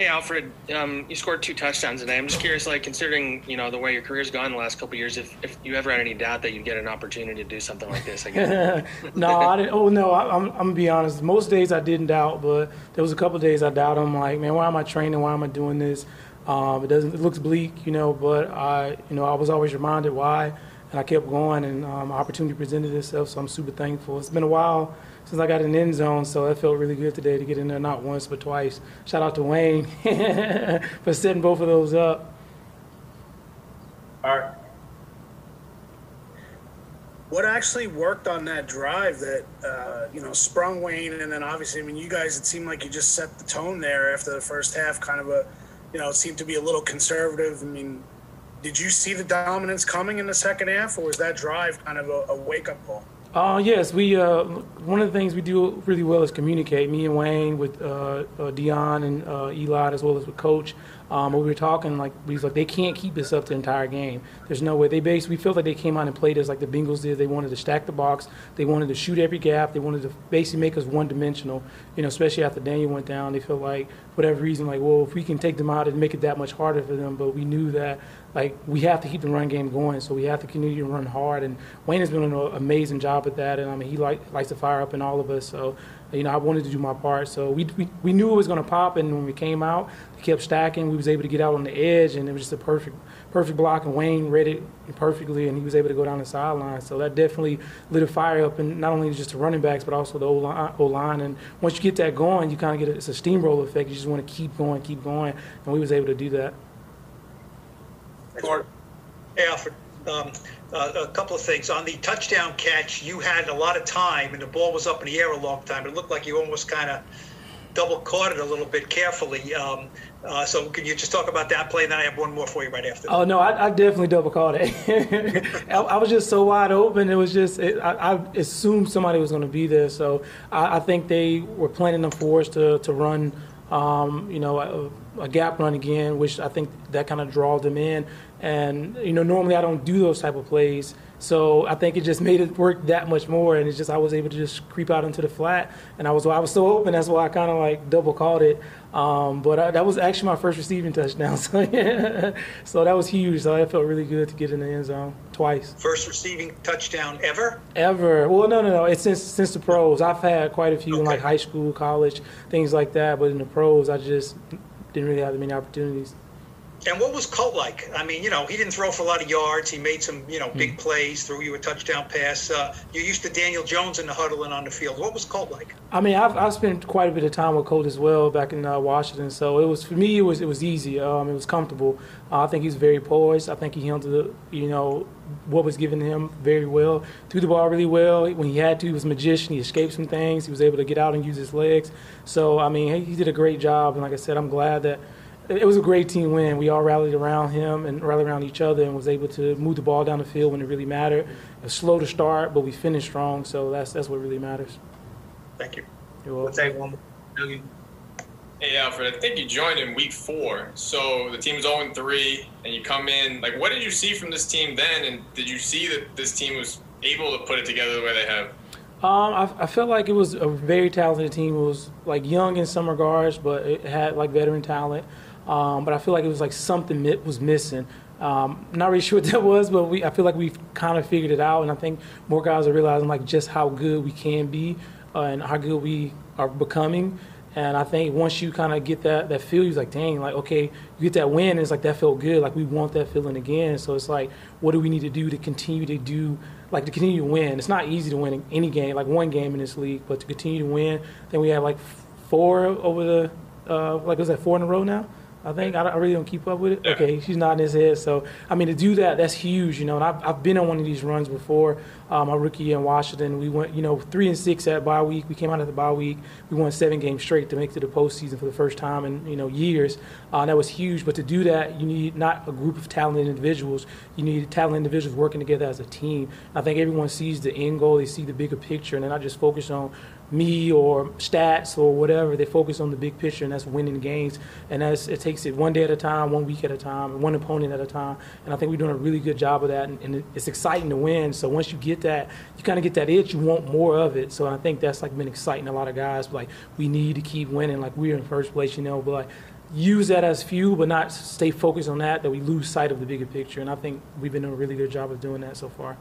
Hey Alfred, um, you scored two touchdowns today. I'm just curious, like considering you know the way your career's gone the last couple years, if, if you ever had any doubt that you'd get an opportunity to do something like this again. no, I didn't. Oh no, I, am I'm, I'm gonna be honest. Most days I didn't doubt, but there was a couple days I doubted. I'm like, man, why am I training? Why am I doing this? Um, it doesn't. It looks bleak, you know. But I, you know, I was always reminded why, and I kept going, and um, opportunity presented itself. So I'm super thankful. It's been a while since I got an end zone, so it felt really good today to get in there not once but twice. Shout out to Wayne for setting both of those up. All right. What actually worked on that drive that uh, you know sprung Wayne, and then obviously, I mean, you guys, it seemed like you just set the tone there after the first half. Kind of a, you know, it seemed to be a little conservative. I mean, did you see the dominance coming in the second half, or was that drive kind of a, a wake up call? Uh, yes, we. Uh, one of the things we do really well is communicate. Me and Wayne with uh, uh Dion and uh, Eli, as well as with Coach. Um, we were talking like was like they can't keep this up the entire game. There's no way. They basically we felt like they came out and played us like the Bengals did. They wanted to stack the box. They wanted to shoot every gap. They wanted to basically make us one dimensional. You know, especially after Daniel went down, they felt like whatever reason, like well, if we can take them out, and make it that much harder for them. But we knew that like we have to keep the run game going, so we have to continue to run hard. And Wayne has been an amazing job at that, and I mean he like, likes to fire up in all of us. So you know I wanted to do my part. So we we, we knew it was going to pop, and when we came out, we kept stacking. We was able to get out on the edge, and it was just a perfect perfect block. And Wayne read it perfectly, and he was able to go down the sideline. So that definitely lit a fire up, and not only just the running backs, but also the O uh, line. And once you get that going, you kind of get a, it's a steamroller effect. You just want to keep going, keep going, and we was able to do that. Hey, Alfred. Um, uh, a couple of things. On the touchdown catch, you had a lot of time, and the ball was up in the air a long time. It looked like you almost kind of double caught it a little bit carefully. Um, uh, so can you just talk about that play? And then I have one more for you right after. That. Oh no, I, I definitely double caught it. I, I, was just so wide open. It was just it, I, I, assumed somebody was going to be there. So I, think they were planning them for us to to run. Um, you know, a, gap run again, which I think that kind of draws them in. And you know, normally I don't do those type of plays, so I think it just made it work that much more. And it's just I was able to just creep out into the flat, and I was I was so open. That's why I kind of like double called it. Um, but I, that was actually my first receiving touchdown, so yeah, so that was huge. So it felt really good to get in the end zone twice. First receiving touchdown ever? Ever? Well, no, no, no. It's since since the pros. I've had quite a few okay. in like high school, college, things like that. But in the pros, I just didn't really have many opportunities. And what was Colt like? I mean, you know, he didn't throw for a lot of yards. He made some, you know, big mm. plays, threw you a touchdown pass. Uh, you're used to Daniel Jones in the huddle and on the field. What was Colt like? I mean, I've, I've spent quite a bit of time with Colt as well back in uh, Washington. So it was for me, it was it was easy. Um, it was comfortable. Uh, I think he's very poised. I think he handled, the, you know, what was given to him very well. Threw the ball really well. When he had to, he was a magician. He escaped some things. He was able to get out and use his legs. So I mean, he, he did a great job. And like I said, I'm glad that it was a great team win. We all rallied around him and rallied around each other and was able to move the ball down the field when it really mattered. It was slow to start, but we finished strong, so that's that's what really matters. Thank you. You're welcome. We'll take one more. Hey Alfred, I think you joined in week four. So the team's 0 3, and you come in. Like, what did you see from this team then? And did you see that this team was able to put it together the way they have? Um, I, I felt like it was a very talented team. It was like young in some regards, but it had like veteran talent. Um, but I feel like it was like something was missing. Um, not really sure what that was, but we I feel like we've kind of figured it out, and I think more guys are realizing like just how good we can be uh, and how good we are becoming. And I think once you kind of get that that feel, you're like, dang, like okay, you get that win, it's like that felt good. Like we want that feeling again. So it's like, what do we need to do to continue to do, like to continue to win? It's not easy to win any game, like one game in this league, but to continue to win. Then we have like four over the, uh, like was that four in a row now? I think I, I, really don't keep up with it. Yeah. Okay, she's nodding his head. So I mean, to do that, that's huge, you know. And I've, I've been on one of these runs before. Uh, my rookie year in Washington, we went, you know, three and six at bye week. We came out at the bye week. We won seven games straight to make it to the postseason for the first time in you know years. Uh, that was huge. But to do that, you need not a group of talented individuals. You need talented individuals working together as a team. I think everyone sees the end goal. They see the bigger picture, and they're not just focused on me or stats or whatever. They focus on the big picture, and that's winning games. And that's it takes it one day at a time, one week at a time, one opponent at a time. And I think we're doing a really good job of that. And, and it's exciting to win. So once you get that, you kind of get that itch. You want more of it. So I think that's like been exciting a lot of guys. Like we need to keep winning. Like we're in first place, you know. But like use that as fuel, but not stay focused on that, that we lose sight of the bigger picture. And I think we've been doing a really good job of doing that so far.